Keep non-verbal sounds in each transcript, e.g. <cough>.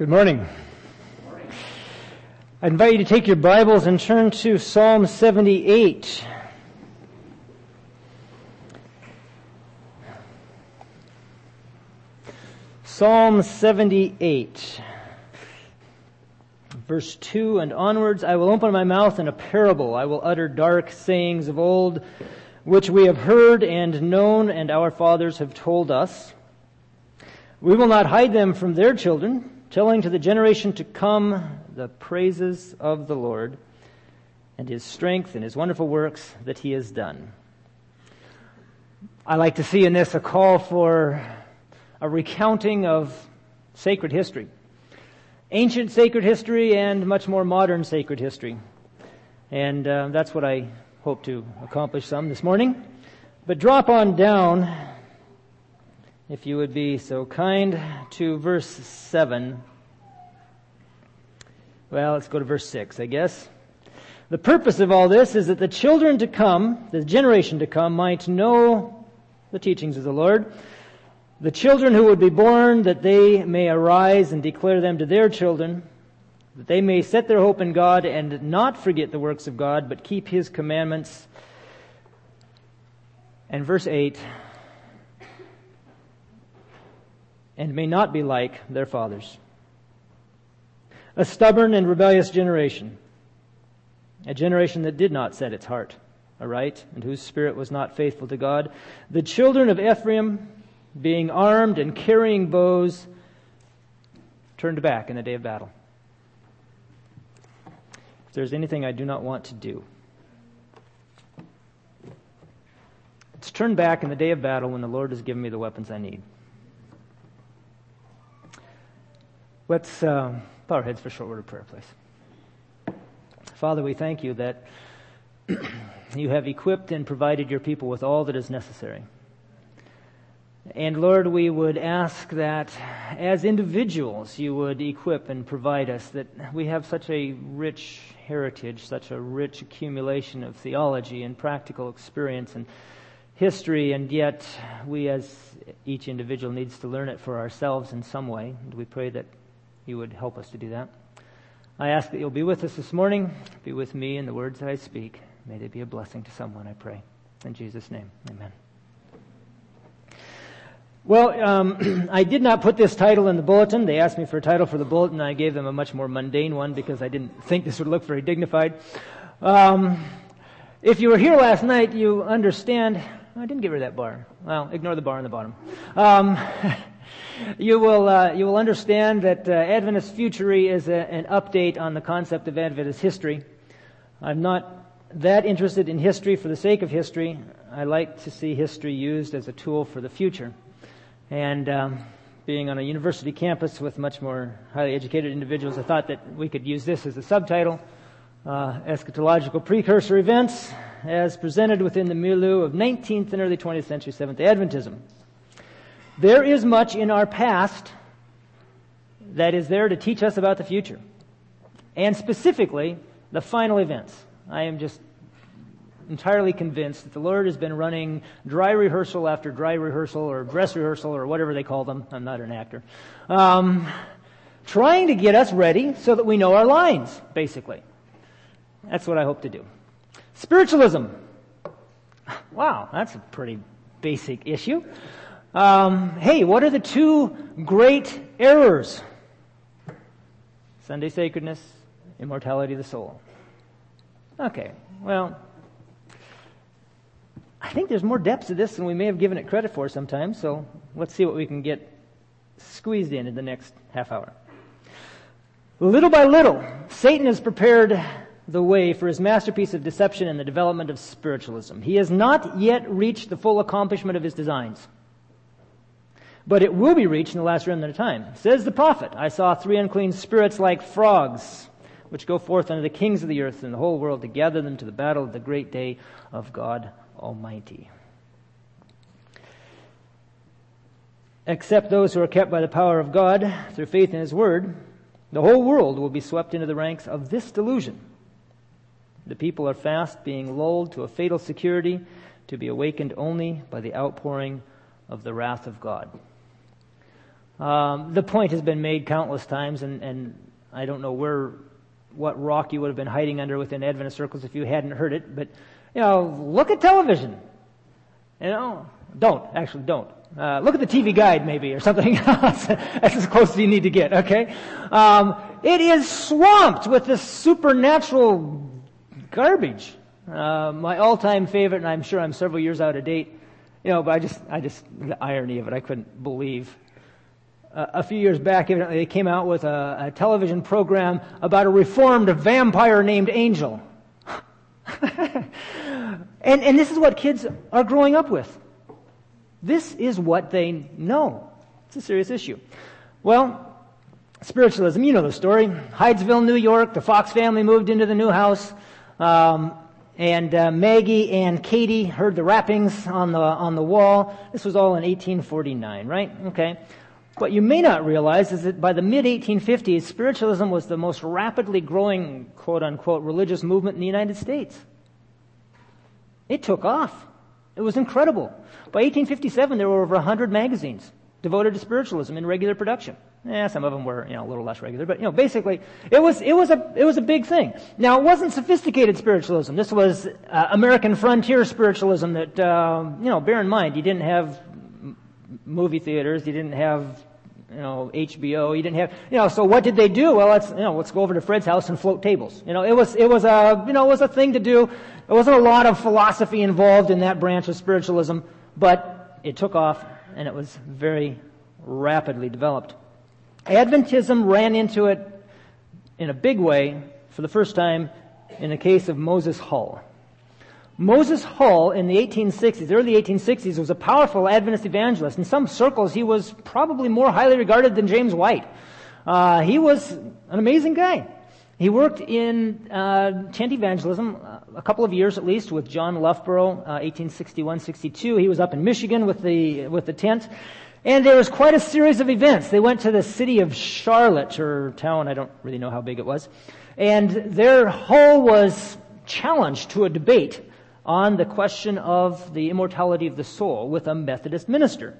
Good morning. I invite you to take your Bibles and turn to Psalm 78. Psalm 78. Verse 2 and onwards, I will open my mouth in a parable. I will utter dark sayings of old, which we have heard and known and our fathers have told us. We will not hide them from their children telling to the generation to come the praises of the Lord and his strength and his wonderful works that he has done. I like to see in this a call for a recounting of sacred history. Ancient sacred history and much more modern sacred history. And uh, that's what I hope to accomplish some this morning. But drop on down if you would be so kind, to verse 7. Well, let's go to verse 6, I guess. The purpose of all this is that the children to come, the generation to come, might know the teachings of the Lord. The children who would be born, that they may arise and declare them to their children, that they may set their hope in God and not forget the works of God, but keep His commandments. And verse 8, and may not be like their fathers. A stubborn and rebellious generation, a generation that did not set its heart aright and whose spirit was not faithful to God. The children of Ephraim, being armed and carrying bows, turned back in the day of battle. If there's anything I do not want to do, it's turn back in the day of battle when the Lord has given me the weapons I need. Let's uh, bow our heads for a short word of prayer, please. Father, we thank you that <clears throat> you have equipped and provided your people with all that is necessary. And Lord, we would ask that as individuals you would equip and provide us, that we have such a rich heritage, such a rich accumulation of theology and practical experience and history, and yet we as each individual needs to learn it for ourselves in some way. And we pray that you would help us to do that. I ask that you'll be with us this morning, be with me in the words that I speak. May they be a blessing to someone, I pray. In Jesus' name, amen. Well, um, <clears throat> I did not put this title in the bulletin. They asked me for a title for the bulletin. I gave them a much more mundane one because I didn't think this would look very dignified. Um, if you were here last night, you understand. I didn't get rid of that bar. Well, ignore the bar on the bottom. Um, <laughs> you will uh, you will understand that uh, Adventist futury is a, an update on the concept of Adventist history. I'm not that interested in history for the sake of history. I like to see history used as a tool for the future. And um, being on a university campus with much more highly educated individuals, I thought that we could use this as a subtitle: uh, eschatological precursor events as presented within the milieu of 19th and early 20th century Seventh Adventism. There is much in our past that is there to teach us about the future. And specifically, the final events. I am just entirely convinced that the Lord has been running dry rehearsal after dry rehearsal or dress rehearsal or whatever they call them. I'm not an actor. Um, trying to get us ready so that we know our lines, basically. That's what I hope to do. Spiritualism. Wow, that's a pretty basic issue. Um, hey, what are the two great errors? Sunday sacredness, immortality of the soul. Okay, well, I think there's more depth to this than we may have given it credit for sometimes, so let's see what we can get squeezed in in the next half hour. Little by little, Satan has prepared the way for his masterpiece of deception and the development of spiritualism. He has not yet reached the full accomplishment of his designs but it will be reached in the last remnant of time. Says the prophet, I saw three unclean spirits like frogs, which go forth unto the kings of the earth and the whole world to gather them to the battle of the great day of God Almighty. Except those who are kept by the power of God through faith in His Word, the whole world will be swept into the ranks of this delusion. The people are fast being lulled to a fatal security to be awakened only by the outpouring of the wrath of God. Um, the point has been made countless times, and, and I don't know where, what rock you would have been hiding under within Adventist circles if you hadn't heard it, but, you know, look at television. You know, don't, actually don't. Uh, look at the TV guide maybe or something. <laughs> That's as close as you need to get, okay? Um, it is swamped with this supernatural garbage. Uh, my all-time favorite, and I'm sure I'm several years out of date, you know, but I just, I just, the irony of it, I couldn't believe. Uh, a few years back, evidently, they came out with a, a television program about a reformed vampire named Angel. <laughs> and, and this is what kids are growing up with. This is what they know. It's a serious issue. Well, spiritualism, you know the story. Hydesville, New York, the Fox family moved into the new house. Um, and uh, Maggie and Katie heard the rappings on the on the wall. This was all in 1849, right? Okay. What you may not realize is that by the mid 1850s, spiritualism was the most rapidly growing, quote unquote, religious movement in the United States. It took off. It was incredible. By 1857, there were over 100 magazines devoted to spiritualism in regular production. Yeah, some of them were, you know, a little less regular, but you know, basically, it was it was a it was a big thing. Now, it wasn't sophisticated spiritualism. This was uh, American frontier spiritualism. That uh, you know, bear in mind, you didn't have movie theaters, you didn't have you know HBO, you didn't have you know. So what did they do? Well, let's you know, let's go over to Fred's house and float tables. You know, it was it was a you know it was a thing to do. There wasn't a lot of philosophy involved in that branch of spiritualism, but it took off and it was very rapidly developed. Adventism ran into it in a big way for the first time in the case of Moses Hull. Moses Hull in the 1860s, early 1860s, was a powerful Adventist evangelist. In some circles, he was probably more highly regarded than James White. Uh, he was an amazing guy. He worked in uh, tent evangelism uh, a couple of years at least with John Loughborough, 1861-62. Uh, he was up in Michigan with the with the tent, and there was quite a series of events. They went to the city of Charlotte, or town, I don't really know how big it was. And there Hull was challenged to a debate on the question of the immortality of the soul with a Methodist minister.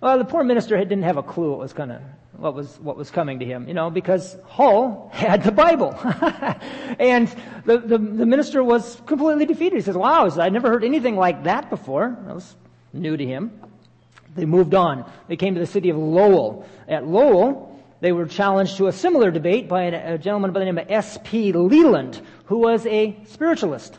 Well, the poor minister didn't have a clue what was gonna, what was, what was coming to him, you know, because Hull <laughs> had the Bible. <laughs> and the, the, the, minister was completely defeated. He says, wow, I never heard anything like that before. That was new to him. They moved on. They came to the city of Lowell. At Lowell, they were challenged to a similar debate by a gentleman by the name of S.P. Leland, who was a spiritualist.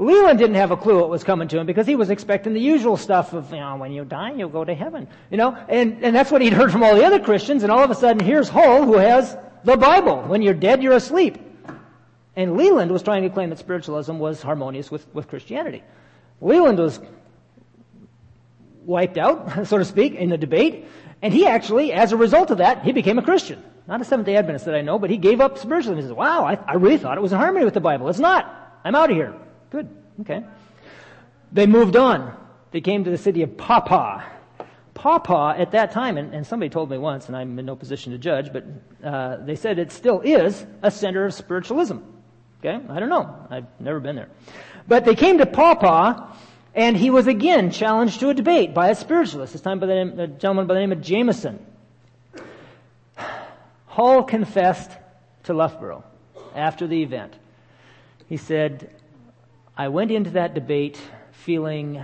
Leland didn't have a clue what was coming to him because he was expecting the usual stuff of, you know, when you die, you'll go to heaven. You know, and, and that's what he'd heard from all the other Christians, and all of a sudden here's Hull who has the Bible. When you're dead, you're asleep. And Leland was trying to claim that spiritualism was harmonious with, with Christianity. Leland was wiped out, <laughs> so to speak, in the debate. And he actually, as a result of that, he became a Christian. Not a Seventh-day Adventist that I know, but he gave up spiritualism. He says, wow, I, I really thought it was in harmony with the Bible. It's not. I'm out of here. Good. Okay. They moved on. They came to the city of Paw Paw. Pawpaw at that time, and, and somebody told me once, and I'm in no position to judge, but uh, they said it still is a center of spiritualism. Okay? I don't know. I've never been there. But they came to Paw Paw, and he was again challenged to a debate by a spiritualist, this time by the name, a gentleman by the name of Jameson. Hull confessed to Loughborough after the event. He said, I went into that debate feeling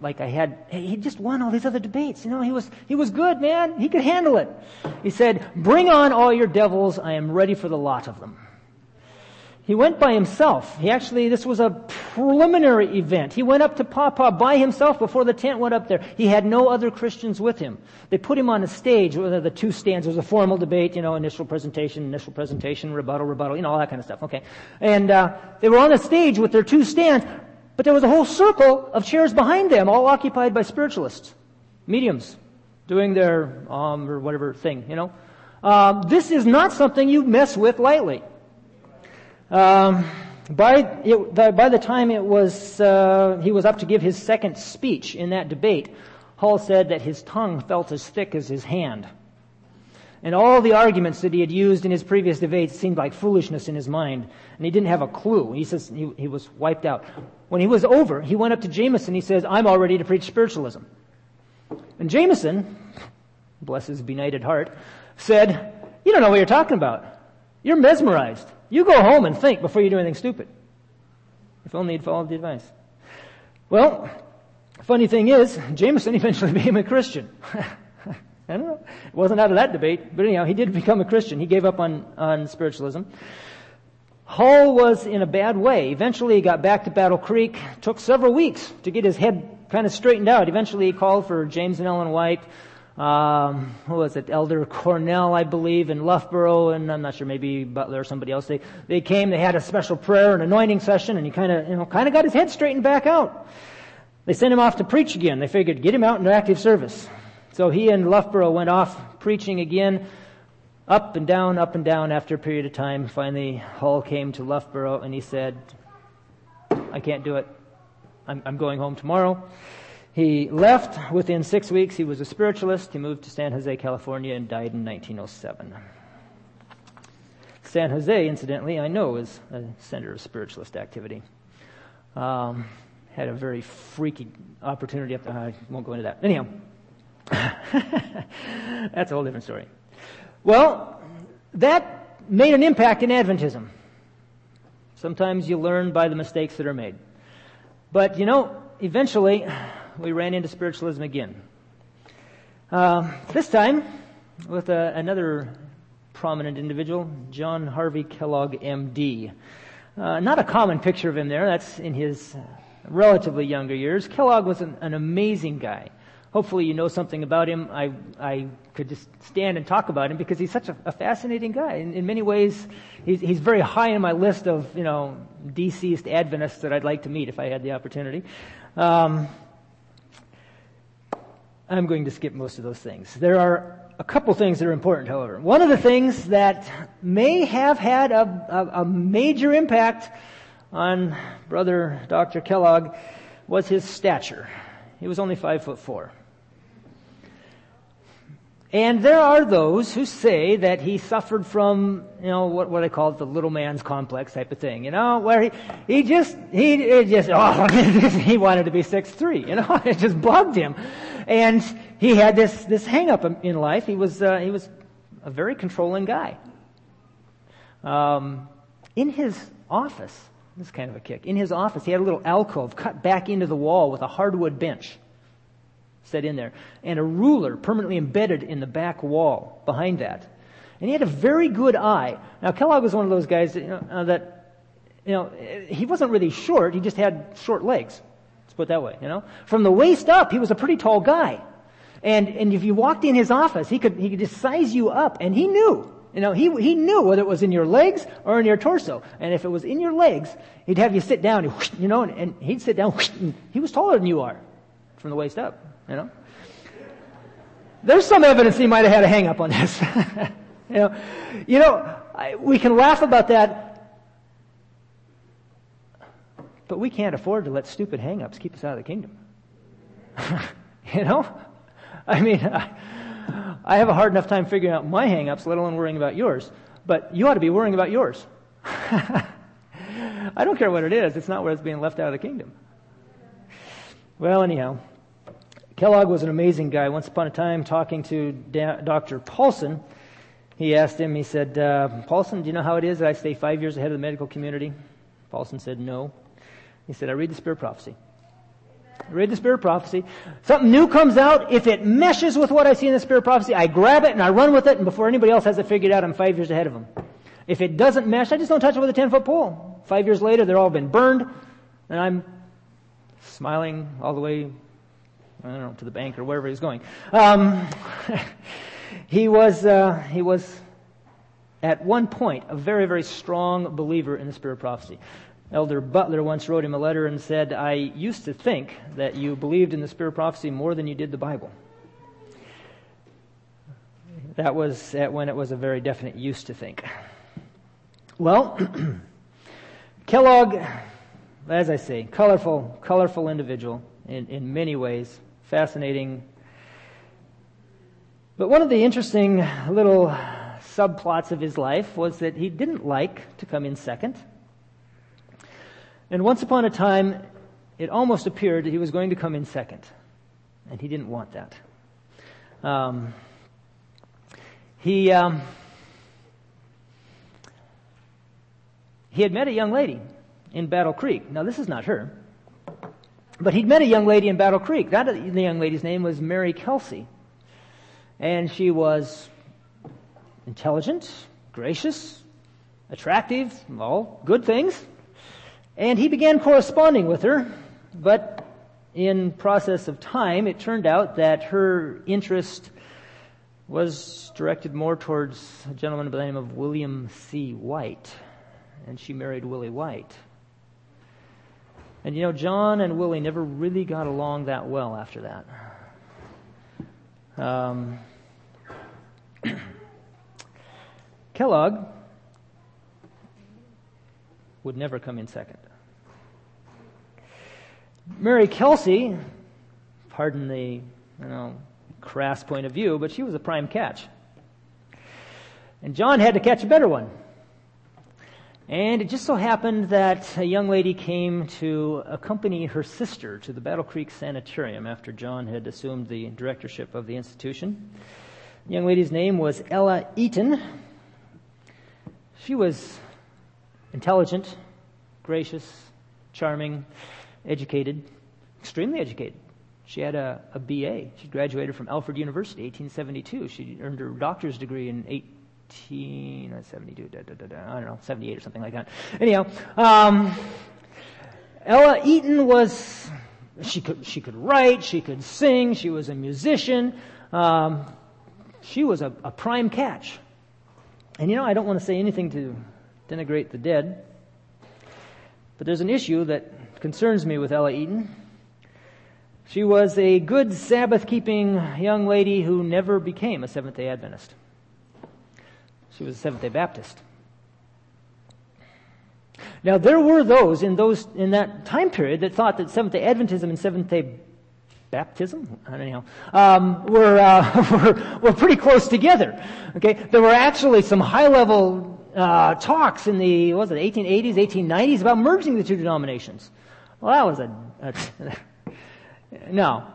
like I had, he just won all these other debates. You know, he was, he was good, man. He could handle it. He said, bring on all your devils. I am ready for the lot of them. He went by himself. He actually, this was a preliminary event. He went up to Paw Paw by himself before the tent went up there. He had no other Christians with him. They put him on a stage where the two stands. There was a formal debate, you know, initial presentation, initial presentation, rebuttal, rebuttal, you know, all that kind of stuff. Okay. And, uh, they were on a stage with their two stands, but there was a whole circle of chairs behind them, all occupied by spiritualists, mediums, doing their, um, or whatever thing, you know. Um, this is not something you mess with lightly. Um, by, it, the, by the time it was, uh, he was up to give his second speech in that debate, Hull said that his tongue felt as thick as his hand. And all the arguments that he had used in his previous debates seemed like foolishness in his mind. And he didn't have a clue. He says he, he was wiped out. When he was over, he went up to Jameson. He says, I'm all ready to preach spiritualism. And Jameson, bless his benighted heart, said, you don't know what you're talking about. You're mesmerized. You go home and think before you do anything stupid. If only he'd followed the advice. Well, funny thing is, Jameson <laughs> eventually became a Christian. <laughs> I don't know. It wasn't out of that debate, but anyhow, he did become a Christian. He gave up on, on spiritualism. Hull was in a bad way. Eventually he got back to Battle Creek. Took several weeks to get his head kind of straightened out. Eventually he called for James and Ellen White, um, who was it, Elder Cornell, I believe, in Loughborough, and I'm not sure, maybe Butler or somebody else. They, they came, they had a special prayer and anointing session, and he kind of, you know, kind of got his head straightened back out. They sent him off to preach again. They figured, get him out into active service. So he and Loughborough went off preaching again, up and down, up and down after a period of time. Finally, Hull came to Loughborough and he said, I can't do it. I'm, I'm going home tomorrow. He left within six weeks. He was a spiritualist. He moved to San Jose, California, and died in 1907. San Jose, incidentally, I know is a center of spiritualist activity. Um, had a very freaky opportunity up there. I won't go into that. Anyhow, <laughs> that's a whole different story. Well, that made an impact in Adventism. Sometimes you learn by the mistakes that are made. But, you know, eventually, we ran into spiritualism again. Uh, this time with uh, another prominent individual, John Harvey Kellogg, MD. Uh, not a common picture of him there. That's in his relatively younger years. Kellogg was an, an amazing guy. Hopefully you know something about him. I, I could just stand and talk about him because he's such a, a fascinating guy. In, in many ways, he's, he's very high in my list of, you know, deceased Adventists that I'd like to meet if I had the opportunity. Um, I'm going to skip most of those things. There are a couple things that are important, however. One of the things that may have had a, a, a major impact on Brother Dr. Kellogg was his stature. He was only five foot four. And there are those who say that he suffered from, you know, what, what I call the little man's complex type of thing, you know, where he, he just, he just, <laughs> oh, he wanted to be six three, you know, <laughs> it just bugged him. And he had this, this hang up in life. He was, uh, he was a very controlling guy. Um, in his office, this is kind of a kick. In his office, he had a little alcove cut back into the wall with a hardwood bench set in there, and a ruler permanently embedded in the back wall behind that. And he had a very good eye. Now, Kellogg was one of those guys that, you know, uh, that, you know, he wasn't really short, he just had short legs. Let's put it that way, you know. From the waist up, he was a pretty tall guy. And, and if you walked in his office, he could, he could just size you up, and he knew. You know, he, he knew whether it was in your legs or in your torso. And if it was in your legs, he'd have you sit down, <laughs> you know, and, and he'd sit down, <laughs> he was taller than you are from the waist up. You know? There's some evidence he might have had a hang up on this. <laughs> you know, you know I, we can laugh about that, but we can't afford to let stupid hang-ups keep us out of the kingdom. <laughs> you know? I mean, I, <laughs> I have a hard enough time figuring out my hang-ups, let alone worrying about yours. But you ought to be worrying about yours. I don't care what it is. It's not where it's being left out of the kingdom. Well, anyhow, Kellogg was an amazing guy. Once upon a time, talking to Dr. Paulson, he asked him, he said, uh, Paulson, do you know how it is that I stay five years ahead of the medical community? Paulson said, no. He said, I read the Spirit prophecy. I read the Spirit prophecy. Something new comes out. If it meshes with what I see in the Spirit prophecy, I grab it and I run with it, and before anybody else has it figured out, I'm five years ahead of them. If it doesn't mesh, I just don't touch it with a 10 foot pole. Five years later, they're all been burned, and I'm smiling all the way I don't know, to the bank or wherever he's going. Um, <laughs> he was, uh, he was at one point a very, very strong believer in the spirit of prophecy. Elder Butler once wrote him a letter and said, I used to think that you believed in the spirit of prophecy more than you did the Bible. That was at when it was a very definite used to think. Well, <clears throat> Kellogg, as I say, colorful, colorful individual in, in many ways fascinating. But one of the interesting little subplots of his life was that he didn't like to come in second. And once upon a time, it almost appeared that he was going to come in second. And he didn't want that. Um, he, um, he had met a young lady in Battle Creek. Now, this is not her. But he'd met a young lady in Battle Creek. That the young lady's name was Mary Kelsey. And she was intelligent, gracious, attractive, all good things. And he began corresponding with her, but in process of time, it turned out that her interest was directed more towards a gentleman by the name of William C. White, and she married Willie White. And you know, John and Willie never really got along that well after that. Um, <clears throat> Kellogg would never come in second. Mary Kelsey, pardon the you know crass point of view, but she was a prime catch. And John had to catch a better one. And it just so happened that a young lady came to accompany her sister to the Battle Creek Sanitarium after John had assumed the directorship of the institution. The young lady's name was Ella Eaton. She was intelligent, gracious, charming, educated, extremely educated. She had a, a BA. She graduated from Alfred University, 1872. She earned her doctor's degree in 1872, da, da, da, I don't know, 78 or something like that. Anyhow, um, Ella Eaton was, she could, she could write, she could sing, she was a musician. Um, she was a, a prime catch. And you know, I don't want to say anything to denigrate the dead, but there's an issue that concerns me with Ella Eaton. She was a good Sabbath keeping young lady who never became a Seventh day Adventist. She was a Seventh day Baptist. Now, there were those in, those in that time period that thought that Seventh day Adventism and Seventh day baptism, anyhow, um, were, uh, <laughs> were, were pretty close together. Okay, there were actually some high level uh, talks in the was it 1880s, 1890s about merging the two denominations. Well, that was a, a <laughs> no,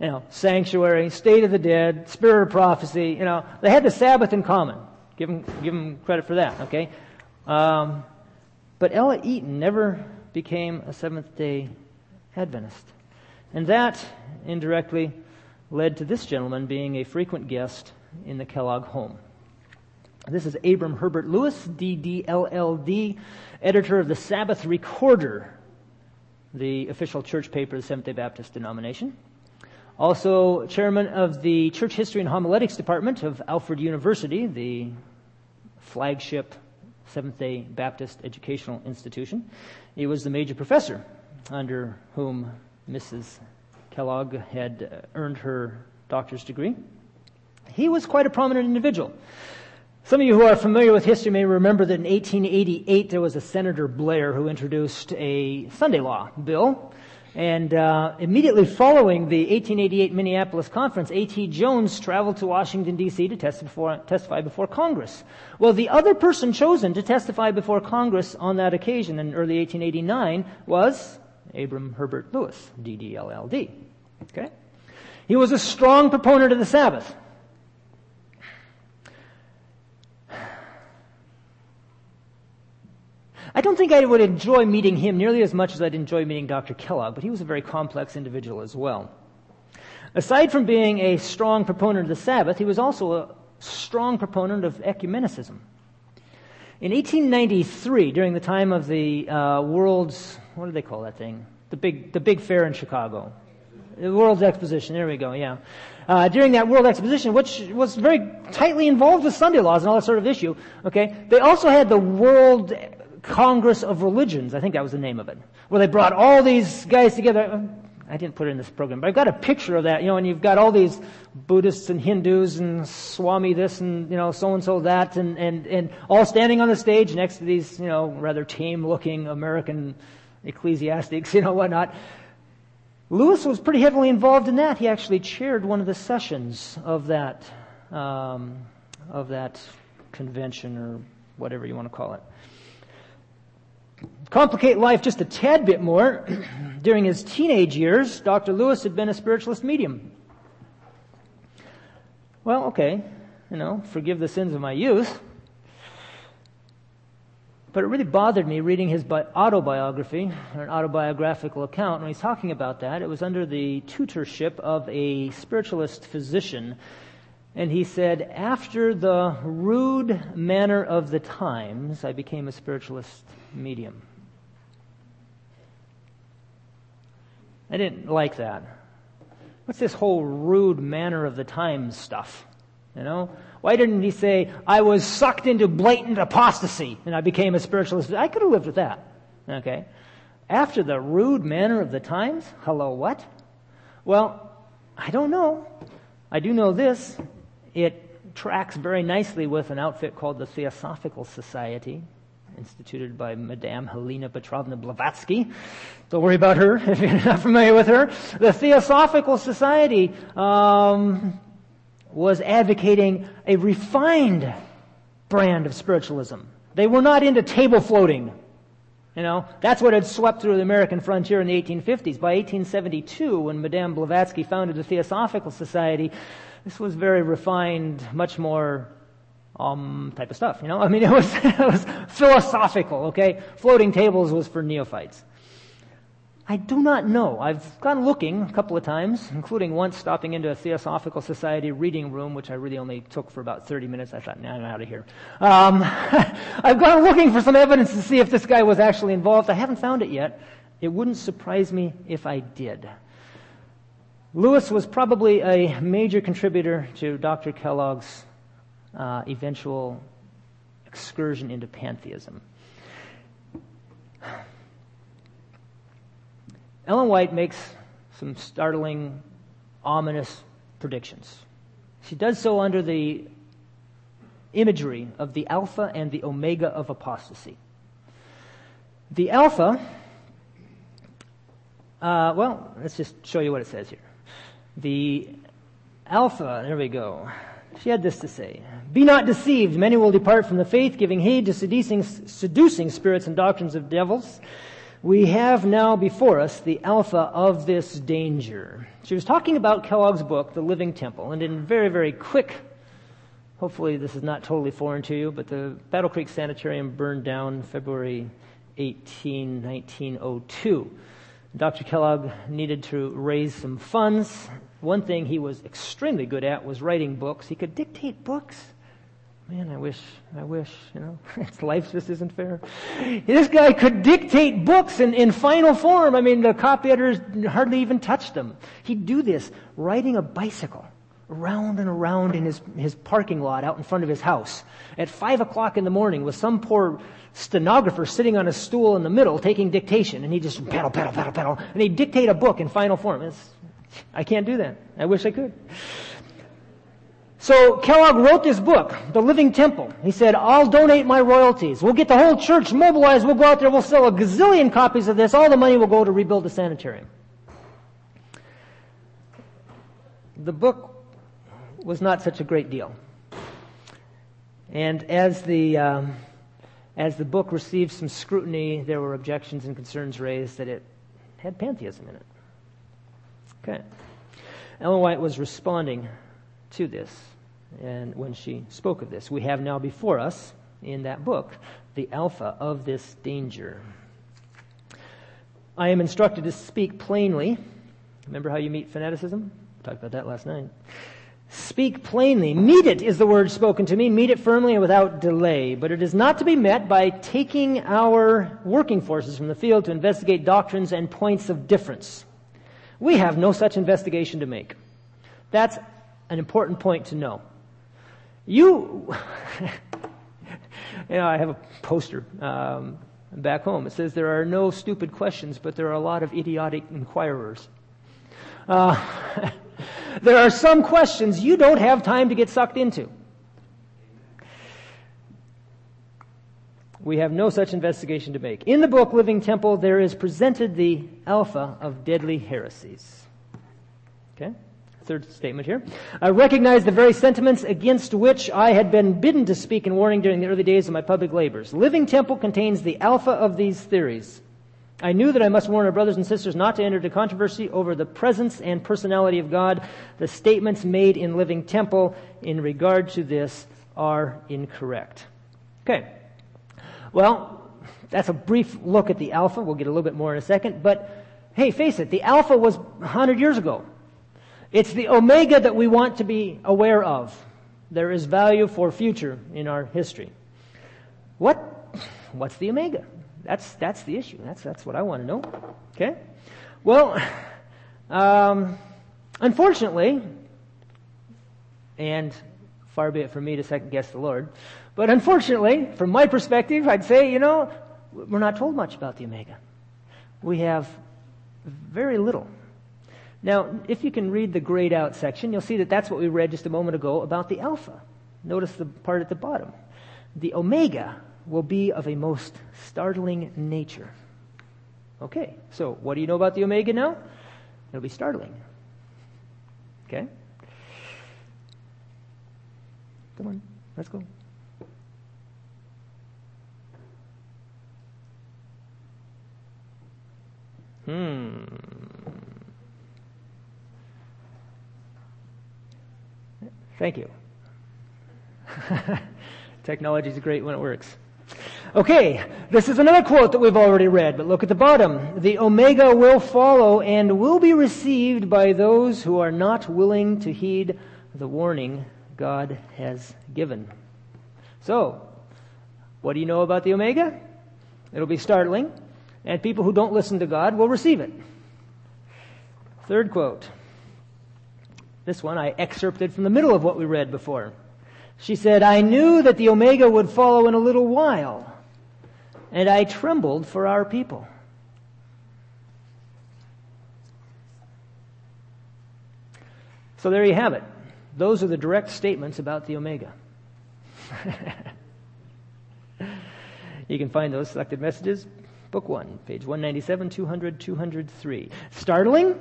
you know, sanctuary, state of the dead, spirit of prophecy. You know, they had the Sabbath in common. Give them, give them credit for that. Okay, um, but Ella Eaton never became a Seventh Day Adventist. And that indirectly led to this gentleman being a frequent guest in the Kellogg home. This is Abram Herbert Lewis, DDLLD, editor of the Sabbath Recorder, the official church paper of the Seventh day Baptist denomination. Also, chairman of the Church History and Homiletics Department of Alfred University, the flagship Seventh day Baptist educational institution. He was the major professor under whom Mrs. Kellogg had uh, earned her doctor's degree. He was quite a prominent individual. Some of you who are familiar with history may remember that in 1888 there was a Senator Blair who introduced a Sunday law bill. And uh, immediately following the 1888 Minneapolis conference, A.T. Jones traveled to Washington, D.C. to testify, testify before Congress. Well, the other person chosen to testify before Congress on that occasion in early 1889 was Abram Herbert Lewis, DDLLD. Okay? He was a strong proponent of the Sabbath. I don't think I would enjoy meeting him nearly as much as I'd enjoy meeting Dr. Kellogg, but he was a very complex individual as well. Aside from being a strong proponent of the Sabbath, he was also a strong proponent of ecumenicism. In 1893, during the time of the uh, world's, what do they call that thing? The big, the big fair in Chicago. The World's Exposition, there we go, yeah. Uh, during that World Exposition, which was very tightly involved with Sunday laws and all that sort of issue, okay, they also had the World Congress of Religions, I think that was the name of it, where they brought all these guys together. I didn't put it in this program, but I've got a picture of that, you know, and you've got all these Buddhists and Hindus and Swami this and, you know, so and so that and, and, and all standing on the stage next to these, you know, rather tame looking American ecclesiastics, <laughs> you know, whatnot. Lewis was pretty heavily involved in that. He actually chaired one of the sessions of that, um, of that convention or whatever you want to call it complicate life just a tad bit more, <clears throat> during his teenage years, Dr. Lewis had been a spiritualist medium. Well, okay. you know, forgive the sins of my youth. But it really bothered me reading his autobiography, or an autobiographical account. When he's talking about that, it was under the tutorship of a spiritualist physician. And he said, After the rude manner of the times, I became a spiritualist medium. I didn't like that. What's this whole rude manner of the times stuff? You know? Why didn't he say, I was sucked into blatant apostasy and I became a spiritualist? I could have lived with that. Okay? After the rude manner of the times? Hello, what? Well, I don't know. I do know this. It tracks very nicely with an outfit called the Theosophical Society, instituted by Madame Helena Petrovna Blavatsky. Don't worry about her <laughs> if you're not familiar with her. The Theosophical Society um, was advocating a refined brand of spiritualism. They were not into table floating. You know, that's what had swept through the American frontier in the 1850s. By 1872, when Madame Blavatsky founded the Theosophical Society, this was very refined, much more um, type of stuff. You know, <laughs> I mean, it was, it was philosophical. Okay, floating tables was for neophytes. I do not know. I've gone looking a couple of times, including once stopping into a Theosophical Society reading room, which I really only took for about 30 minutes. I thought, nah, I'm out of here. Um, <laughs> I've gone looking for some evidence to see if this guy was actually involved. I haven't found it yet. It wouldn't surprise me if I did. Lewis was probably a major contributor to Dr. Kellogg's uh, eventual excursion into pantheism. Ellen White makes some startling, ominous predictions. She does so under the imagery of the Alpha and the Omega of apostasy. The Alpha, uh, well, let's just show you what it says here. The Alpha, there we go. She had this to say Be not deceived, many will depart from the faith, giving heed to seducing, seducing spirits and doctrines of devils we have now before us the alpha of this danger. She was talking about Kellogg's book, The Living Temple, and in very, very quick, hopefully this is not totally foreign to you, but the Battle Creek Sanitarium burned down February 18, 1902. Dr. Kellogg needed to raise some funds. One thing he was extremely good at was writing books. He could dictate books man, I wish, I wish, you know, <laughs> life just isn't fair. This guy could dictate books in, in final form. I mean, the copy editors hardly even touched them. He'd do this riding a bicycle around and around in his, his parking lot out in front of his house at five o'clock in the morning with some poor stenographer sitting on a stool in the middle taking dictation and he just pedal, pedal, pedal, pedal, and he'd dictate a book in final form. It's, I can't do that. I wish I could. So Kellogg wrote this book, The Living Temple. He said, I'll donate my royalties. We'll get the whole church mobilized. We'll go out there. We'll sell a gazillion copies of this. All the money will go to rebuild the sanitarium. The book was not such a great deal. And as the, um, as the book received some scrutiny, there were objections and concerns raised that it had pantheism in it. Okay. Ellen White was responding to this and when she spoke of this. We have now before us in that book the alpha of this danger. I am instructed to speak plainly. Remember how you meet fanaticism? We talked about that last night. Speak plainly. Meet it is the word spoken to me. Meet it firmly and without delay. But it is not to be met by taking our working forces from the field to investigate doctrines and points of difference. We have no such investigation to make. That's an important point to know. You, <laughs> you know, I have a poster um, back home. It says there are no stupid questions, but there are a lot of idiotic inquirers. Uh, <laughs> there are some questions you don't have time to get sucked into. We have no such investigation to make. In the book Living Temple, there is presented the alpha of deadly heresies. Okay? third statement here. I recognize the very sentiments against which I had been bidden to speak in warning during the early days of my public labors. Living Temple contains the alpha of these theories. I knew that I must warn our brothers and sisters not to enter into controversy over the presence and personality of God. The statements made in Living Temple in regard to this are incorrect. Okay. Well, that's a brief look at the Alpha. We'll get a little bit more in a second. But hey, face it, the Alpha was 100 years ago. It's the Omega that we want to be aware of. There is value for future in our history. What, what's the Omega? That's, that's the issue. That's, that's what I want to know. Okay? Well, um, unfortunately, and far be it from me to second guess the Lord, but unfortunately, from my perspective, I'd say, you know, we're not told much about the Omega. We have very little. Now, if you can read the grayed out section, you'll see that that's what we read just a moment ago about the Alpha. Notice the part at the bottom. The Omega will be of a most startling nature. Okay, so what do you know about the Omega now? It'll be startling. Okay? Come on, let's go. Hmm. Thank you. <laughs> Technology is great when it works. Okay, this is another quote that we've already read, but look at the bottom. The Omega will follow and will be received by those who are not willing to heed the warning God has given. So, what do you know about the Omega? It'll be startling, and people who don't listen to God will receive it. Third quote. This one I excerpted from the middle of what we read before. She said, I knew that the Omega would follow in a little while and I trembled for our people. So there you have it. Those are the direct statements about the Omega. <laughs> you can find those selected messages, book one, page 197, 200, 203. Startling?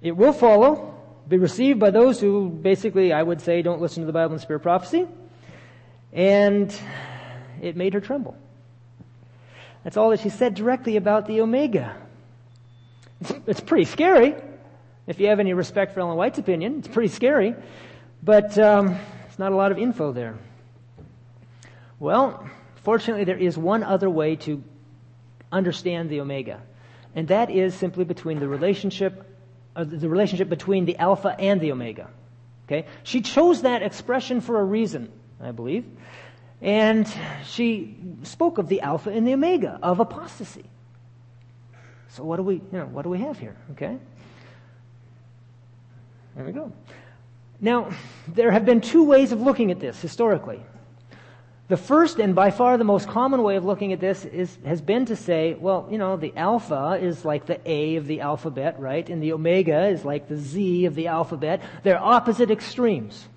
It will follow, be received by those who basically, I would say, don't listen to the Bible and Spirit prophecy. And it made her tremble. That's all that she said directly about the Omega. It's, it's pretty scary. If you have any respect for Ellen White's opinion, it's pretty scary. But um, it's not a lot of info there. Well, fortunately, there is one other way to understand the Omega, and that is simply between the relationship, uh, the relationship between the Alpha and the Omega. Okay, she chose that expression for a reason, I believe. And she spoke of the Alpha and the Omega of apostasy. So what do we, you know, what do we have here? Okay? There we go. Now, there have been two ways of looking at this historically. The first and by far the most common way of looking at this is, has been to say, well, you know, the alpha is like the A of the alphabet, right? And the omega is like the Z of the alphabet. They're opposite extremes.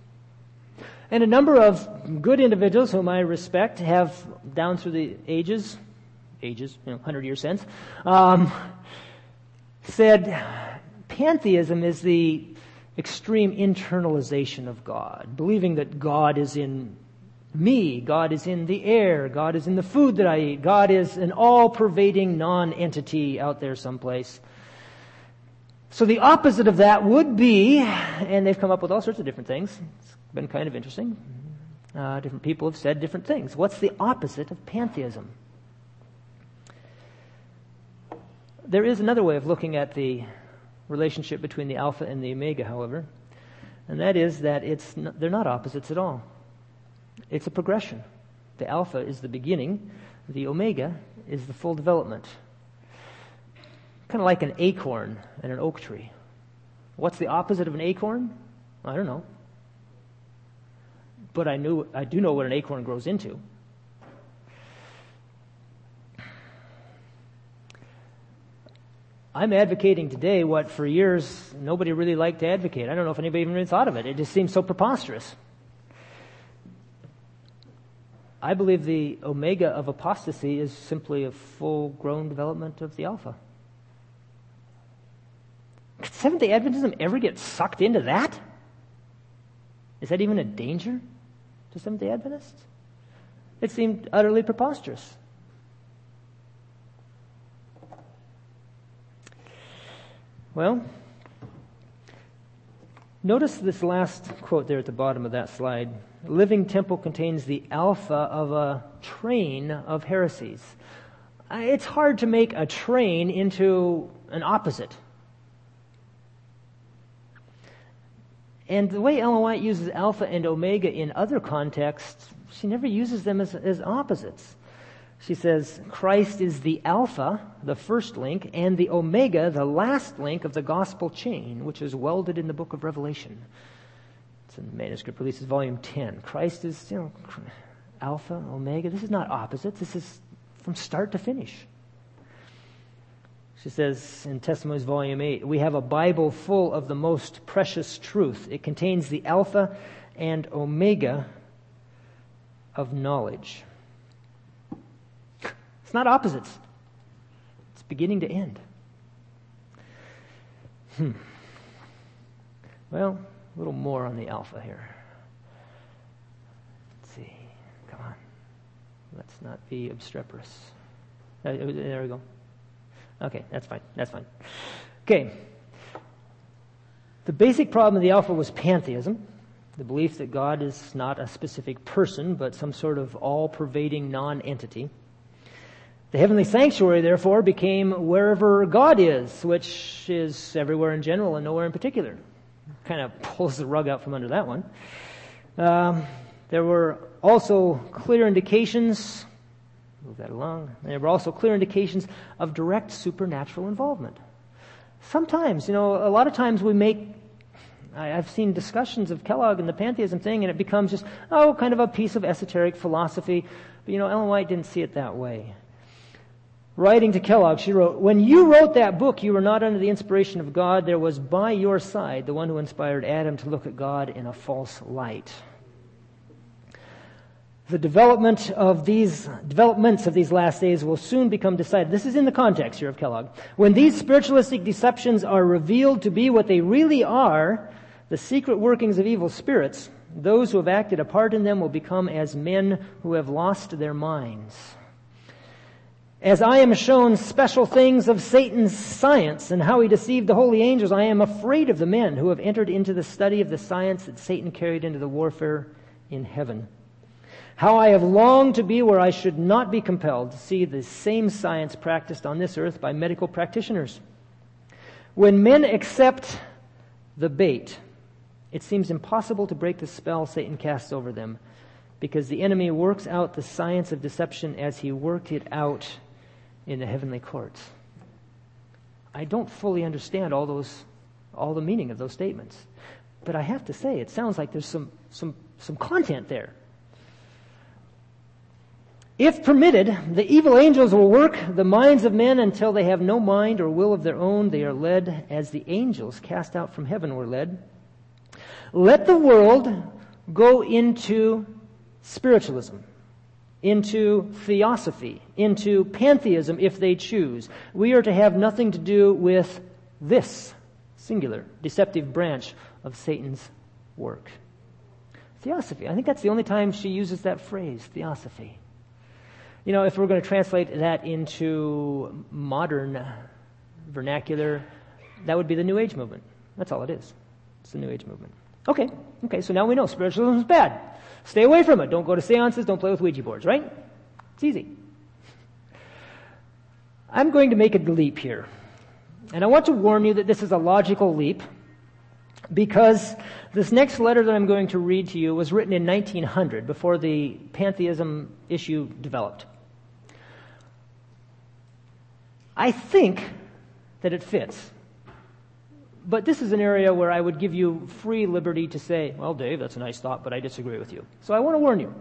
And a number of good individuals whom I respect have, down through the ages, ages, you know, 100 years since, um, said pantheism is the extreme internalization of God, believing that God is in me, God is in the air, God is in the food that I eat, God is an all pervading non entity out there someplace. So the opposite of that would be, and they've come up with all sorts of different things It's been kind of interesting. Uh, different people have said different things. What's the opposite of pantheism? There is another way of looking at the relationship between the alpha and the omega, however, and that is that it's not, they're not opposites at all. It's a progression. The alpha is the beginning, the omega is the full development. Kind of like an acorn and an oak tree. What's the opposite of an acorn? I don't know but I knew I do know what an acorn grows into. I'm advocating today what for years nobody really liked to advocate. I don't know if anybody even thought of it. It just seems so preposterous. I believe the omega of apostasy is simply a full grown development of the alpha. Seventh day Adventism ever get sucked into that? Is that even a danger? to Seventh day Adventists? It seemed utterly preposterous. Well, notice this last quote there at the bottom of that slide. Living temple contains the alpha of a train of heresies. Uh, it's hard to make a train into an opposite. And the way Ellen White uses alpha and omega in other contexts, she never uses them as, as opposites. She says Christ is the alpha, the first link, and the omega, the last link of the gospel chain, which is welded in the book of Revelation. It's in the manuscript releases volume 10. Christ is, you know, alpha, omega. This is not opposites. This is from start to finish. She says in Testimonies, Volume 8, we have a Bible full of the most precious truth. It contains the Alpha and Omega of knowledge. It's not opposites, it's beginning to end. Hmm. Well, a little more on the Alpha here. Let's see. Come on. Let's not be obstreperous. Uh, there we go. Okay, that's fine. That's fine. Okay. The basic problem of the Alpha was pantheism, the belief that God is not a specific person, but some sort of all pervading non entity. The heavenly sanctuary, therefore, became wherever God is, which is everywhere in general and nowhere in particular. Kind of pulls the rug out from under that one. Um, there were also clear indications Move that along. There were also clear indications of direct supernatural involvement. Sometimes, you know, a lot of times we make I've seen discussions of Kellogg and the pantheism thing, and it becomes just, oh, kind of a piece of esoteric philosophy. But, you know, Ellen White didn't see it that way. Writing to Kellogg, she wrote, When you wrote that book, you were not under the inspiration of God. There was by your side the one who inspired Adam to look at God in a false light the development of these developments of these last days will soon become decided. This is in the context here of Kellogg. When these spiritualistic deceptions are revealed to be what they really are, the secret workings of evil spirits, those who have acted a part in them will become as men who have lost their minds. As I am shown special things of Satan's science and how he deceived the holy angels, I am afraid of the men who have entered into the study of the science that Satan carried into the warfare in heaven. How I have longed to be where I should not be compelled to see the same science practiced on this earth by medical practitioners. When men accept the bait, it seems impossible to break the spell Satan casts over them because the enemy works out the science of deception as he worked it out in the heavenly courts. I don't fully understand all those all the meaning of those statements. But I have to say it sounds like there's some some some content there. If permitted, the evil angels will work the minds of men until they have no mind or will of their own. They are led as the angels cast out from heaven were led. Let the world go into spiritualism, into theosophy, into pantheism if they choose. We are to have nothing to do with this singular, deceptive branch of Satan's work. Theosophy. I think that's the only time she uses that phrase, theosophy. You know, if we're going to translate that into modern vernacular, that would be the New Age movement. That's all it is. It's the New Age movement. Okay, okay, so now we know spiritualism is bad. Stay away from it. Don't go to seances, don't play with Ouija boards, right? It's easy. I'm going to make a leap here. And I want to warn you that this is a logical leap because this next letter that I'm going to read to you was written in 1900 before the pantheism issue developed. I think that it fits. But this is an area where I would give you free liberty to say, well, Dave, that's a nice thought, but I disagree with you. So I want to warn you.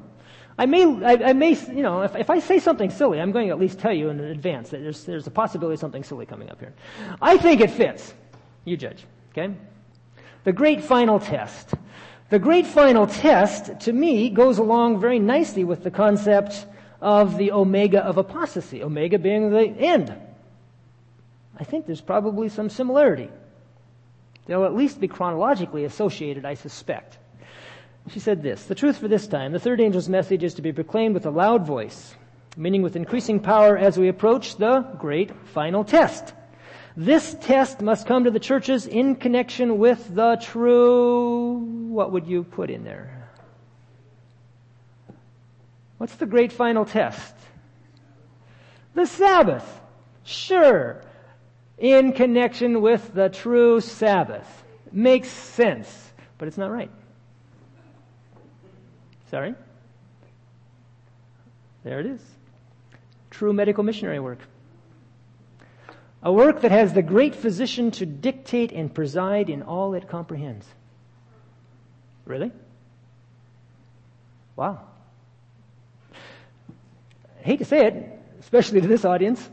I may, I, I may, you know, if, if I say something silly, I'm going to at least tell you in advance that there's, there's a possibility of something silly coming up here. I think it fits. You judge, okay? The great final test. The great final test, to me, goes along very nicely with the concept of the omega of apostasy, omega being the end. I think there's probably some similarity. They'll at least be chronologically associated, I suspect. She said this The truth for this time, the third angel's message is to be proclaimed with a loud voice, meaning with increasing power as we approach the great final test. This test must come to the churches in connection with the true, what would you put in there? What's the great final test? The Sabbath. Sure. In connection with the true Sabbath. Makes sense, but it's not right. Sorry? There it is. True medical missionary work. A work that has the great physician to dictate and preside in all it comprehends. Really? Wow. I hate to say it, especially to this audience,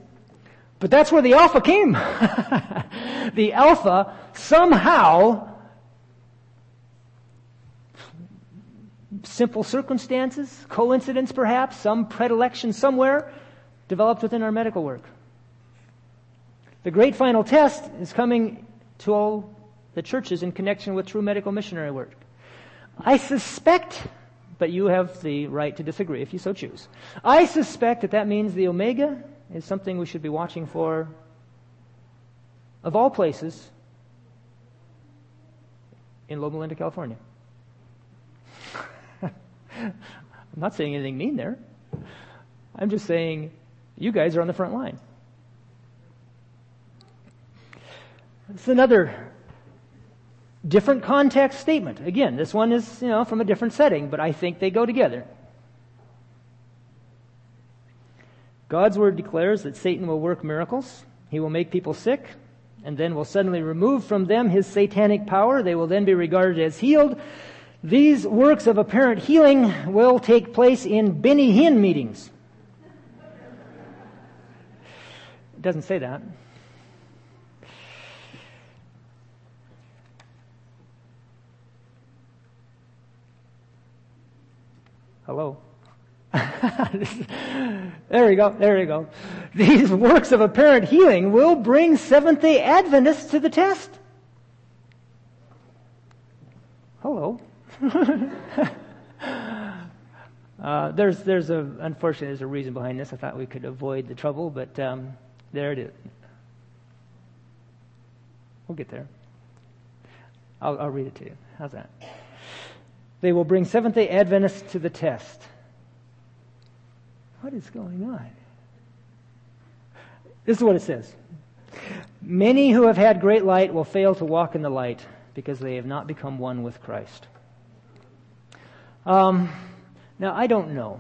but that's where the Alpha came. <laughs> the Alpha somehow, simple circumstances, coincidence perhaps, some predilection somewhere, developed within our medical work. The great final test is coming to all the churches in connection with true medical missionary work. I suspect, but you have the right to disagree if you so choose. I suspect that that means the Omega is something we should be watching for, of all places, in Loma Linda, California. <laughs> I'm not saying anything mean there. I'm just saying you guys are on the front line. It's another different context statement. Again, this one is, you know, from a different setting, but I think they go together. God's word declares that Satan will work miracles. He will make people sick and then will suddenly remove from them his satanic power. They will then be regarded as healed. These works of apparent healing will take place in Benny Hinn meetings. It doesn't say that. Hello? <laughs> there you go, there you go. These works of apparent healing will bring Seventh day Adventists to the test. Hello. <laughs> uh, there's, there's a, unfortunately, there's a reason behind this. I thought we could avoid the trouble, but um, there it is. We'll get there. I'll, I'll read it to you. How's that? They will bring Seventh day Adventists to the test. What is going on? This is what it says. Many who have had great light will fail to walk in the light because they have not become one with Christ. Um, now, I don't know.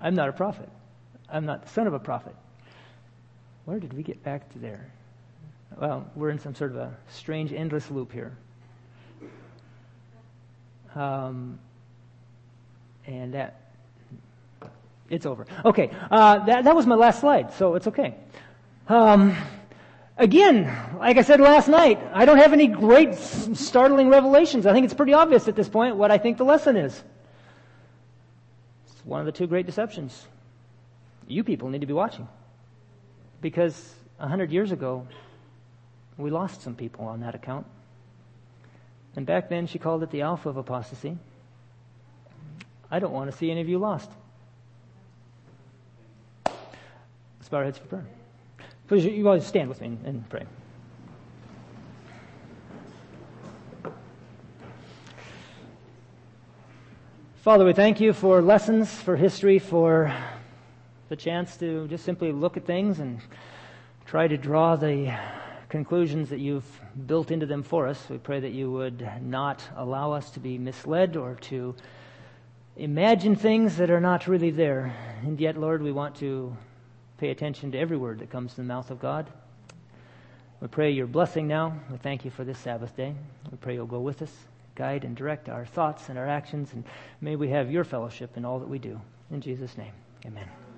I'm not a prophet. I'm not the son of a prophet. Where did we get back to there? Well, we're in some sort of a strange, endless loop here. Um, and that, it's over. Okay, uh, that, that was my last slide, so it's okay. Um, again, like I said last night, I don't have any great startling revelations. I think it's pretty obvious at this point what I think the lesson is. It's one of the two great deceptions. You people need to be watching. Because a hundred years ago, we lost some people on that account. And back then she called it the alpha of apostasy. I don't want to see any of you lost. Let's bow our heads for prayer. Please, you guys stand with me and pray. Father, we thank you for lessons, for history, for the chance to just simply look at things and try to draw the conclusions that you've built into them for us. We pray that you would not allow us to be misled or to imagine things that are not really there. And yet, Lord, we want to pay attention to every word that comes from the mouth of God. We pray your blessing now. We thank you for this Sabbath day. We pray you'll go with us, guide and direct our thoughts and our actions, and may we have your fellowship in all that we do. In Jesus' name, amen.